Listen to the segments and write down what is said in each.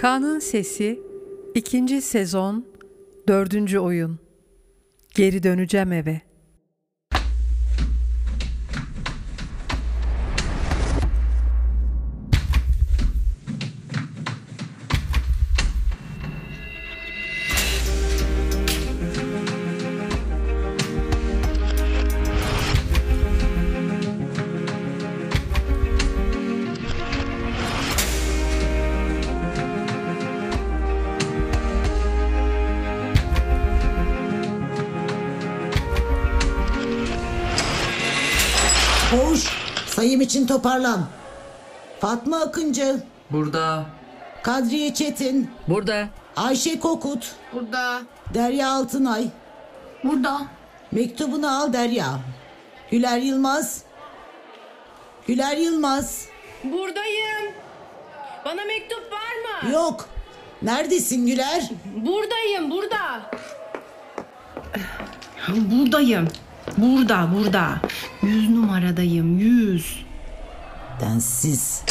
Kaan'ın Sesi 2. sezon 4. oyun Geri döneceğim eve. Sayım için toparlan. Fatma Akıncı, Burada. Kadriye Çetin, Burada. Ayşe Kokut, Burada. Derya Altınay. Burada. Mektubunu al Derya. Güler Yılmaz. Güler Yılmaz. Buradayım. Bana mektup var mı? Yok. Neredesin Güler? Buradayım, burada. Buradayım. Burada, burada. Yüz numaradayım, yüz. Densiz.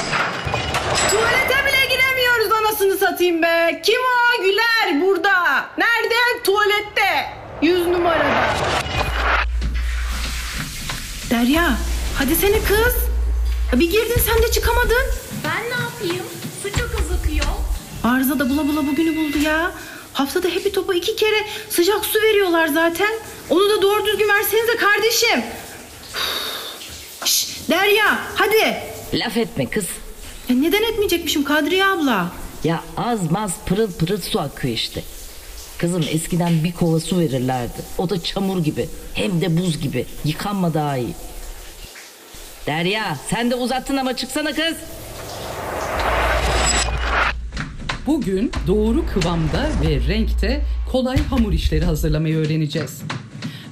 Tuvalete bile giremiyoruz anasını satayım be. Kim o? Güler burada. Nerede? Tuvalette. Yüz numarada. Derya, hadi seni kız. Bir girdin sen de çıkamadın. Ben ne yapayım? Su çok hızlı akıyor. Arıza da bula bula bugünü buldu ya. Haftada Happy Top'a iki kere sıcak su veriyorlar zaten. Onu da doğru düzgün versenize kardeşim. Şş, Derya hadi. Laf etme kız. Ya neden etmeyecekmişim Kadriye abla? Ya az maz pırıl pırıl su akıyor işte. Kızım eskiden bir kova su verirlerdi. O da çamur gibi. Hem de buz gibi. Yıkanma daha iyi. Derya sen de uzattın ama çıksana kız. Bugün doğru kıvamda ve renkte kolay hamur işleri hazırlamayı öğreneceğiz.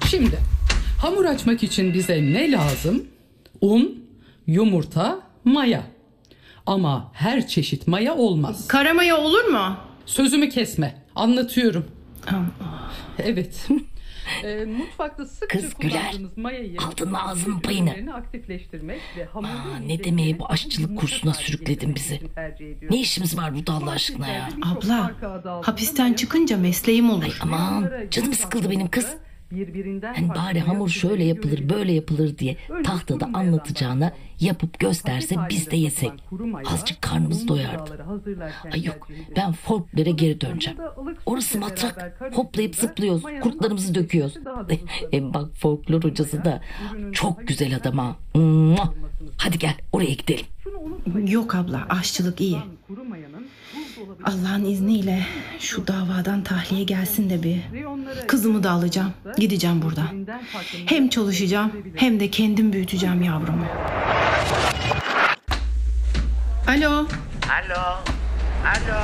Şimdi hamur açmak için bize ne lazım? Un, yumurta, maya. Ama her çeşit maya olmaz. Karamaya olur mu? Sözümü kesme. Anlatıyorum. Evet. Ee, mutfakta sıkça Kız Güler, kullandığınız mayayı aldın mı ağzının payını? ürünlerini aktifleştirmek ve hamurun Aa, ne demeye bu aşçılık kursuna sürükledin bizi? Ne işimiz var burada Allah aşkına ya? Abla hapisten çıkınca mesleğim olur. Aman canım sıkıldı benim kız. Hani bari hamur şöyle yapılır böyle yapılır diye tahtada anlatacağına yapıp gösterse biz de yesek. Azıcık karnımız doyardı. Ay yok ben folklore geri döneceğim. Orası matrak. Hoplayıp zıplıyoruz. Kurtlarımızı döküyoruz. Hem bak folklor hocası da çok güzel adam ha. Hadi gel oraya gidelim. Yok abla aşçılık iyi. Allah'ın izniyle şu davadan tahliye gelsin de bir. Kızımı da alacağım. Gideceğim buradan. Hem çalışacağım hem de kendim büyüteceğim yavrumu. Alo. Alo. Alo.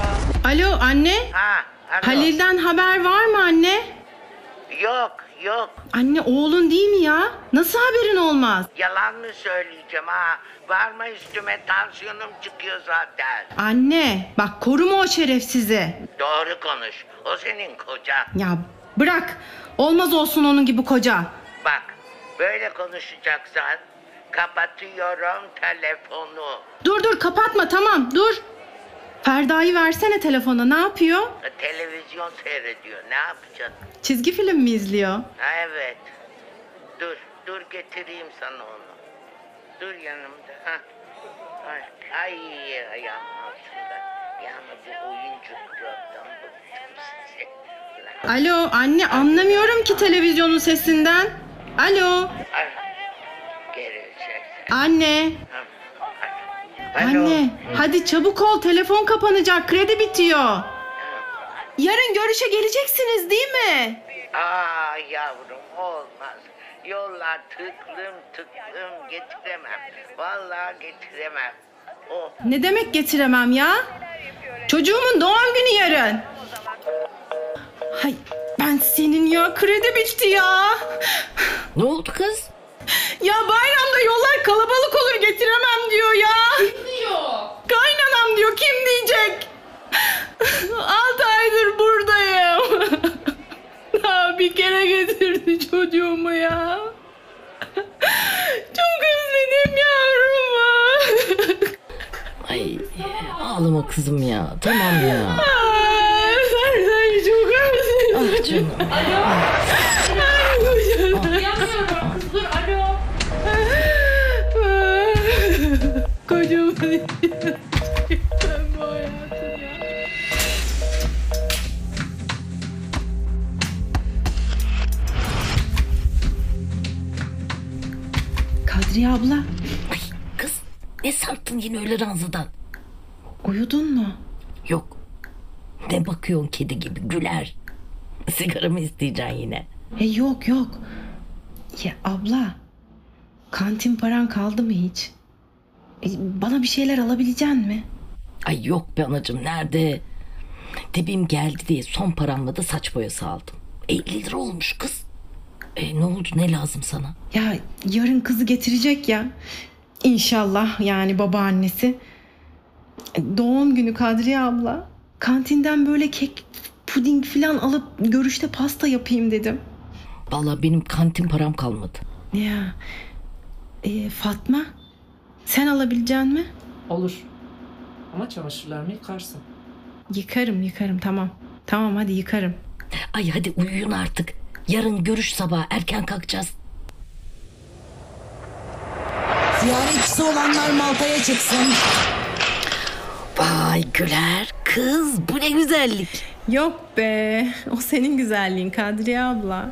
Alo anne. Ha, alo. Halil'den haber var mı anne? Yok, yok. Anne oğlun değil mi ya? Nasıl haberin olmaz? Yalan mı söyleyeceğim ha? Varma üstüme tansiyonum çıkıyor zaten. Anne bak koruma o şerefsizi. Doğru konuş. O senin kocan. Ya bırak. Olmaz olsun onun gibi koca. Bak, böyle konuşacaksan kapatıyorum telefonu. Dur dur kapatma tamam dur. Ferda'yı versene telefona ne yapıyor? Televizyon seyrediyor. Ne yapacak? Çizgi film mi izliyor? Ha, evet. Dur, dur getireyim sana onu. Dur yanımda. Ha. Ay, ay ayağım altında. Yani bu oyunculuklardan bıktım. Alo anne anlamıyorum ki televizyonun sesinden. Alo Ay, gelecek. anne Ha. Anne hadi çabuk ol telefon kapanacak kredi bitiyor. Yarın görüşe geleceksiniz değil mi? Aa yavrum olmaz. Yollar tıklım tıklım getiremem. Vallahi getiremem. Oh. Ne demek getiremem ya? Çocuğumun doğum günü yarın. Hay ben senin ya kredi bitti ya. Ne oldu kız? Ya bayramda yollar kalabalık olur getiremem diyor ya. Kim diyor? Kaynanam diyor kim diyecek? Altı aydır buradayım. Daha bir kere getirdi çocuğumu ya. Çok özledim yavrumu. Ay Ağlama kızım ya. Tamam ya. Ben seni çok özledim. Ah canım. Uyanmıyorum. Ben bu hayatım ya. Kadriye abla Ay, kız ne sarttın yine öyle ranzadan? uyudun mu? Yok. Ne bakıyorsun kedi gibi güler. Sigara mı isteyeceksin yine? E yok yok. Ya abla kantin paran kaldı mı hiç? E, bana bir şeyler alabilecek mi? Ay yok be anacığım nerede? Tebim geldi diye son paramla da saç boyası aldım. 50 lira olmuş kız. E, ne oldu ne lazım sana? Ya yarın kızı getirecek ya. İnşallah yani babaannesi. E, Doğum günü Kadriye abla. Kantinden böyle kek, puding falan alıp görüşte pasta yapayım dedim. Vallahi benim kantin param kalmadı. Ya e, Fatma sen alabilecek mi? Olur. Ama çamaşırlarımı yıkarsın. Yıkarım yıkarım tamam. Tamam hadi yıkarım. Ay hadi uyuyun artık. Yarın görüş sabah erken kalkacağız. Ziyaretçisi olanlar Malta'ya çıksın. Vay Güler kız bu ne güzellik. Yok be o senin güzelliğin Kadriye abla.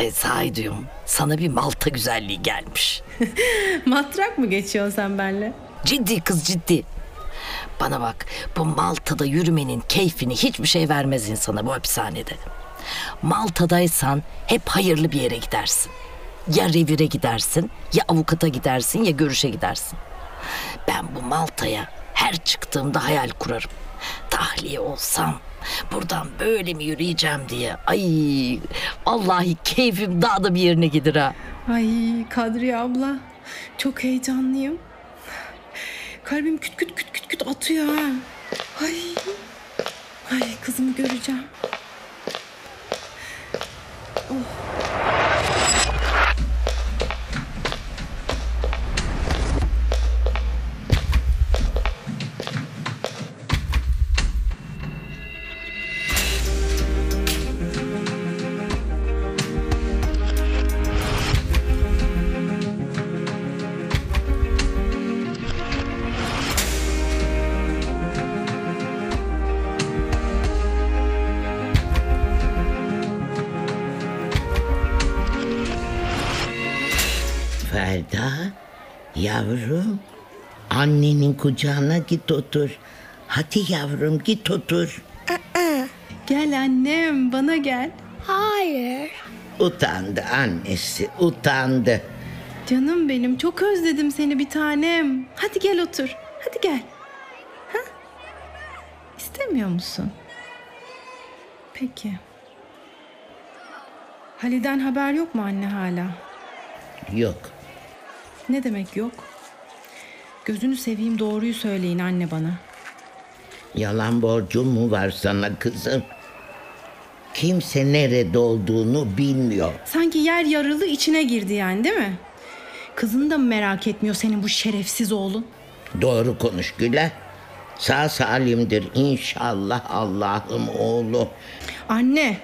Ay sahi diyorum sana bir Malta güzelliği gelmiş. Matrak mı geçiyorsun sen benimle? Ciddi kız ciddi. Bana bak bu Malta'da yürümenin keyfini hiçbir şey vermez insana bu hapishanede. Malta'daysan hep hayırlı bir yere gidersin. Ya revire gidersin, ya avukata gidersin, ya görüşe gidersin. Ben bu Malta'ya her çıktığımda hayal kurarım. Tahliye olsam buradan böyle mi yürüyeceğim diye. Ay vallahi keyfim daha da bir yerine gider ha. Ay Kadriye abla çok heyecanlıyım. Kalbim küt küt küt küt küt atıyor ha. Ay. Ay kızımı göreceğim. Ferda, yavrum, annenin kucağına git otur. Hadi yavrum git otur. Gel annem bana gel. Utandı annesi, utandı. Canım benim çok özledim seni bir tanem. Hadi gel otur. Hadi gel. Ha? İstemiyor musun? Peki. Haliden haber yok mu anne hala? Yok, Ne demek yok? Gözünü seveyim doğruyu söyleyin anne bana. yalan borcum mu var sana kızım? Kimse nerede olduğunu bilmiyor. Sanki yer yarılı içine girdi yani değil mi? Kızını da mı merak etmiyor senin bu şerefsiz oğlun? Doğru konuş Güler. Sağ salimdir inşallah Allah'ım oğlu. Anne,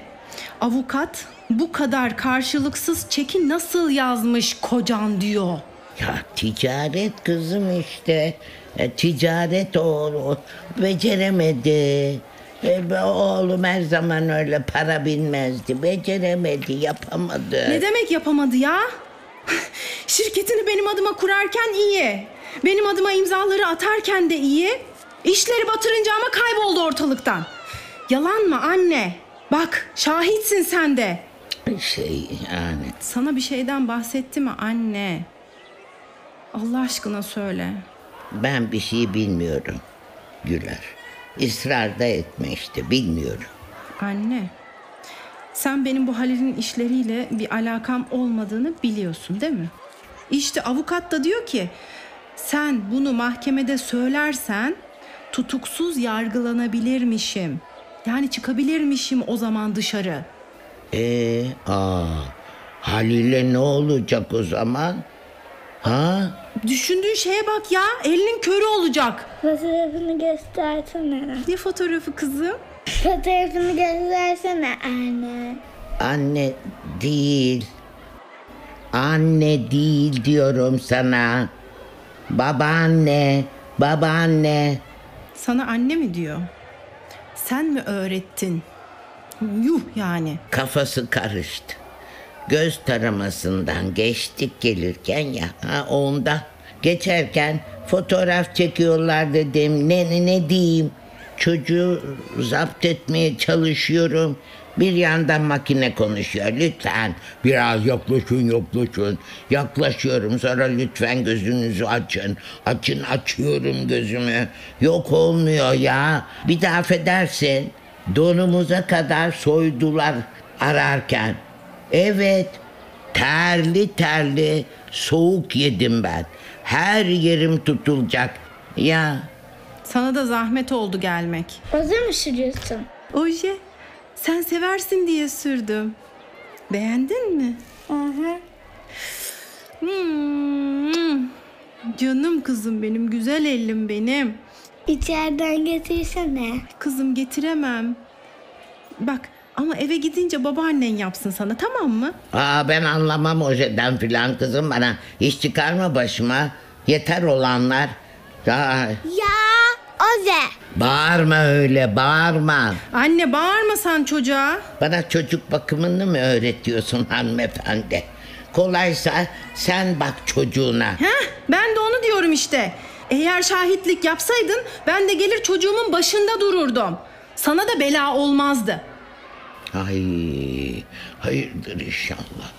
avukat bu kadar karşılıksız çeki nasıl yazmış kocan diyor. Ya ticaret kızım işte. E, ticaret oğlu beceremedi. E, oğlum her zaman öyle para bilmezdi. Beceremedi, yapamadı. Ne demek yapamadı ya? Şirketini benim adıma kurarken iyi. Benim adıma imzaları atarken de iyi. İşleri batırınca ama kayboldu ortalıktan. Yalan mı anne? Bak şahitsin sen de. Şey yani Sana bir şeyden bahsetti mi anne? Allah aşkına söyle. ben bir şey bilmiyorum Güler. İsrar da etme işte bilmiyorum. Anne, sen benim bu Halil'in işleriyle bir alakam olmadığını biliyorsun değil mi? İşte avukat da diyor ki sen bunu mahkemede söylersen tutuksuz yargılanabilirmişim. Yani çıkabilirmişim o zaman dışarı. Ee, aa, Halil'e ne olacak o zaman? Ha? Düşündüğün şeye bak ya. Elinin körü olacak. Fotoğrafını göstersene. Ne fotoğrafı kızım? Fotoğrafını göstersene anne. Anne değil. Anne değil diyorum sana. Babaanne, babaanne. Sana anne mi diyor? Sen mi öğrettin? Yuh yani. Kafası karıştı. Göz taramasından geçtik gelirken ya ha onda. Geçerken fotoğraf çekiyorlar dedim. Ne ne, ne diyeyim? Çocuğu zapt etmeye çalışıyorum. Bir yandan makine konuşuyor. Lütfen biraz yaklaşın yaklaşın yaklaşıyorum. Sonra lütfen gözünüzü açın. Açın açıyorum gözümü. Yok olmuyor ya. Bir daha affedersin. Donumuza kadar soydular ararken Evet, terli terli soğuk yedim ben. Her yerim tutulacak. Ya Sana da zahmet oldu gelmek. Hazır mı sürüyorsun? Oje, sen seversin diye sürdüm. Beğendin mi? Hı hı. Hmm. Canım kızım benim, güzel ellim benim. İçeriden getirsene. Kızım getiremem. Bak ama eve gidince babaannen yapsın sana tamam mı? aa ben anlamam ojeden filan kızım bana. iş çıkarma başıma. Yeter olanlar. Aa, Ya Oze. bağırma öyle bağırma. Anne bağırmasan çocuğa. Bana çocuk bakımını mı öğretiyorsun hanımefendi? Kolaysa sen bak çocuğuna. Heh, ben de onu diyorum işte. Eğer şahitlik yapsaydın ben de gelir çocuğumun başında dururdum. Sana da bela olmazdı. Ay hayırdır inşallah.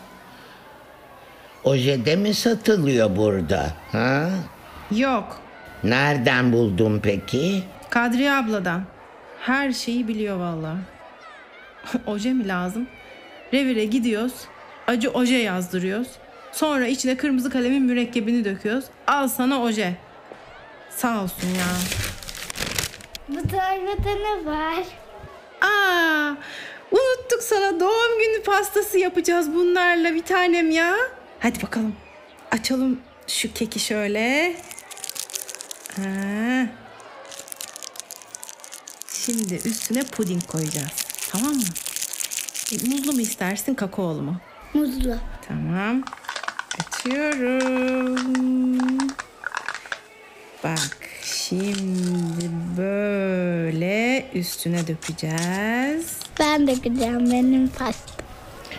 Ojede mi satılıyor burada? Ha? Yok. Nereden buldun peki? Kadriye abladan. Her şeyi biliyor vallahi. oje mi lazım? Revire gidiyoruz. Acı oje yazdırıyoruz. Sonra içine kırmızı kalemin mürekkebini döküyoruz. Al sana oje. Sağ olsun ya. Bu torbada ne var? Aa, unuttuk sana doğum günü pastası yapacağız bunlarla bir tanem ya. Hadi bakalım. Açalım şu keki şöyle. Ha. Şimdi üstüne puding koyacağız. Tamam mı? E, muzlu mu istersin kakaolu mu? Muzlu. Tamam. Açıyorum. Bak şimdi böyle üstüne dökeceğiz. Ben de gideceğim benim pasta.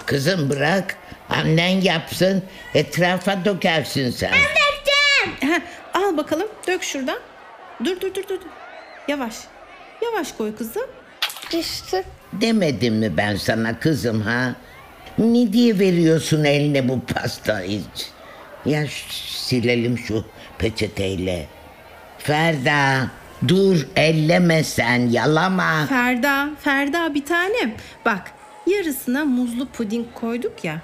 Kızım bırak. Annen yapsın. Etrafa dökersin sen. Heh, al bakalım dök şuradan. Dur dur dur dur. Yavaş. Yavaş koy kızım. Düştü. Demedim mi ben sana kızım ha? Ne diye veriyorsun eline bu pastayı? Ya ş- silelim şu peçeteyle. Ferda dur elleme sen yalama. Ferda, Ferda bir tanem. Bak yarısına muzlu puding koyduk ya.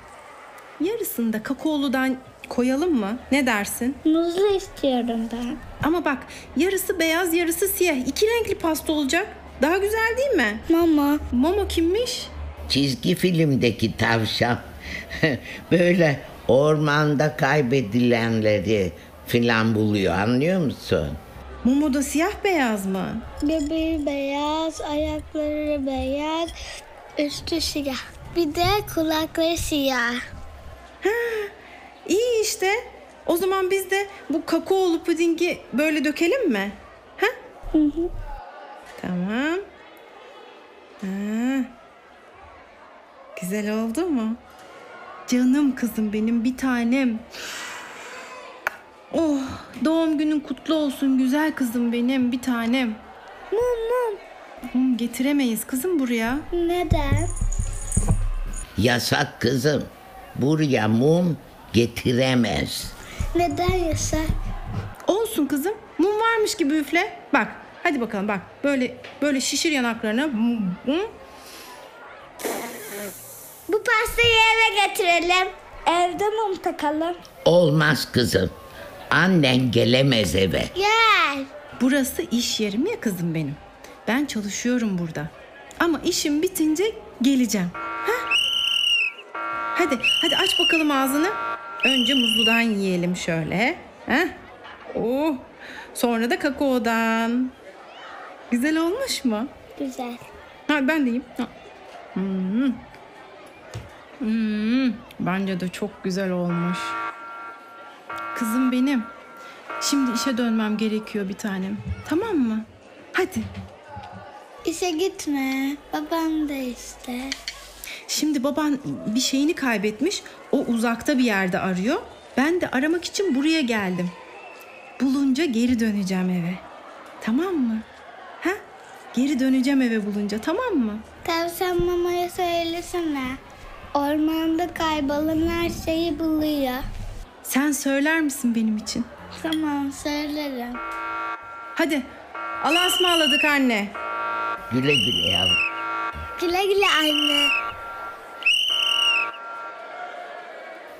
Yarısını da kakaoludan koyalım mı? Ne dersin? Muzlu istiyorum ben. Ama bak yarısı beyaz yarısı siyah. İki renkli pasta olacak. Daha güzel değil mi? Mama. Momo kimmiş? Çizgi filmdeki tavşan. Böyle ormanda kaybedilenleri filan buluyor anlıyor musun? Momo da siyah beyaz mı? Göbeği beyaz, ayakları beyaz, üstü siyah. Bir de kulakları siyah. İyi işte. O zaman biz de bu kakaolu pudingi böyle dökelim mi? Ha? Tamam. Ha. Güzel oldu mu? Canım kızım benim bir tanem. Oh, doğum günün kutlu olsun güzel kızım benim bir tanem. Mum mum. Mum getiremeyiz kızım buraya. Neden? Yasak kızım. Buraya mum getiremez. Neden yasak? Olsun kızım. Mum varmış gibi üfle. Bak. Hadi bakalım bak. Böyle böyle şişir yanaklarını. Hı? Bu pastayı eve getirelim. Evde mum takalım. Olmaz kızım. Annen gelemez eve. Gel. Burası iş yerim ya kızım benim. Ben çalışıyorum burada. Ama işim bitince geleceğim. Ha? Hadi, hadi aç bakalım ağzını. Önce muzludan yiyelim şöyle. Heh. Oh. Sonra da kakaodan. Güzel olmuş mu? Güzel. Ha, ben de yiyeyim. Ha. Hmm. Hmm. Bence de çok güzel olmuş. Kızım benim. Şimdi işe dönmem gerekiyor bir tanem. Tamam mı? Hadi. İşe gitme. Babam da işte. Şimdi baban bir şeyini kaybetmiş. O uzakta bir yerde arıyor. Ben de aramak için buraya geldim. Bulunca geri döneceğim eve. Tamam mı? Ha? Geri döneceğim eve bulunca tamam mı? Tavşan mamaya söylesene. Ormanda kaybolan her şeyi buluyor. Sen söyler misin benim için? Tamam söylerim. Hadi. Allah'a ısmarladık anne. Güle güle yavrum. Güle güle anne.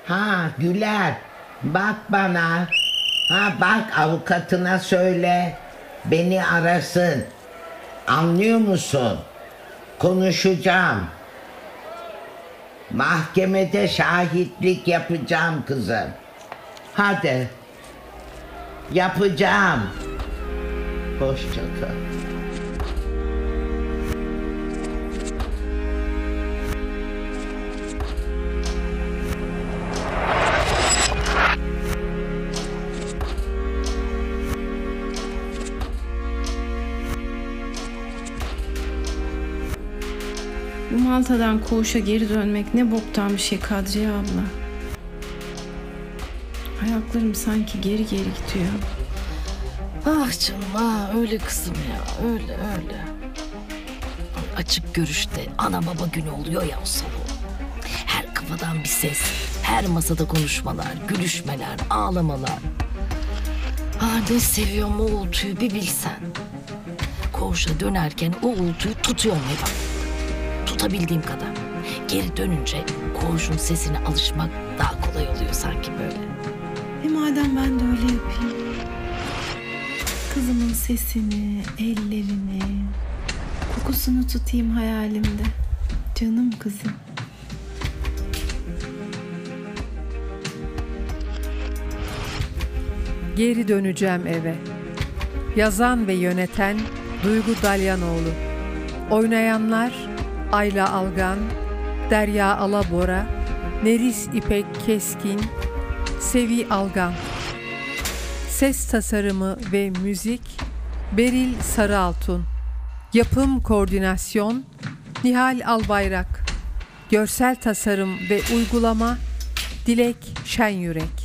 Ha Güler bak bana. Ha bak avukatına söyle. Beni arasın. Anlıyor musun? Konuşacağım. Mahkemede şahitlik yapacağım kızım. Hadi. Yapacağım. Hoşça kal. Malta'dan koğuşa geri dönmek ne boktan bir şey Kadriye abla. Ayaklarım sanki geri geri gidiyor. Ah canım ah öyle kızım ya öyle öyle. Açık görüşte ana baba günü oluyor ya o salon. Her kafadan bir ses, her masada konuşmalar, gülüşmeler, ağlamalar. Ah ne seviyorum o uğultuyu bir bilsen. Koğuşa dönerken o uğultuyu tutuyorum hep. Tutabildiğim kadar. Geri dönünce koğuşun sesine alışmak daha kolay oluyor sanki böyle. Madem ben de öyle yapayım. Kızımın sesini, ellerini, kokusunu tutayım hayalimde. Canım kızım. Geri döneceğim eve. Yazan ve yöneten Duygu Dalyanoğlu. Oynayanlar Ayla Algan, Derya Alabora, Neris İpek Keskin, Sevi Algan. Ses tasarımı ve müzik Beril Sarıaltun. Yapım koordinasyon Nihal Albayrak. Görsel tasarım ve uygulama Dilek Şenyürek.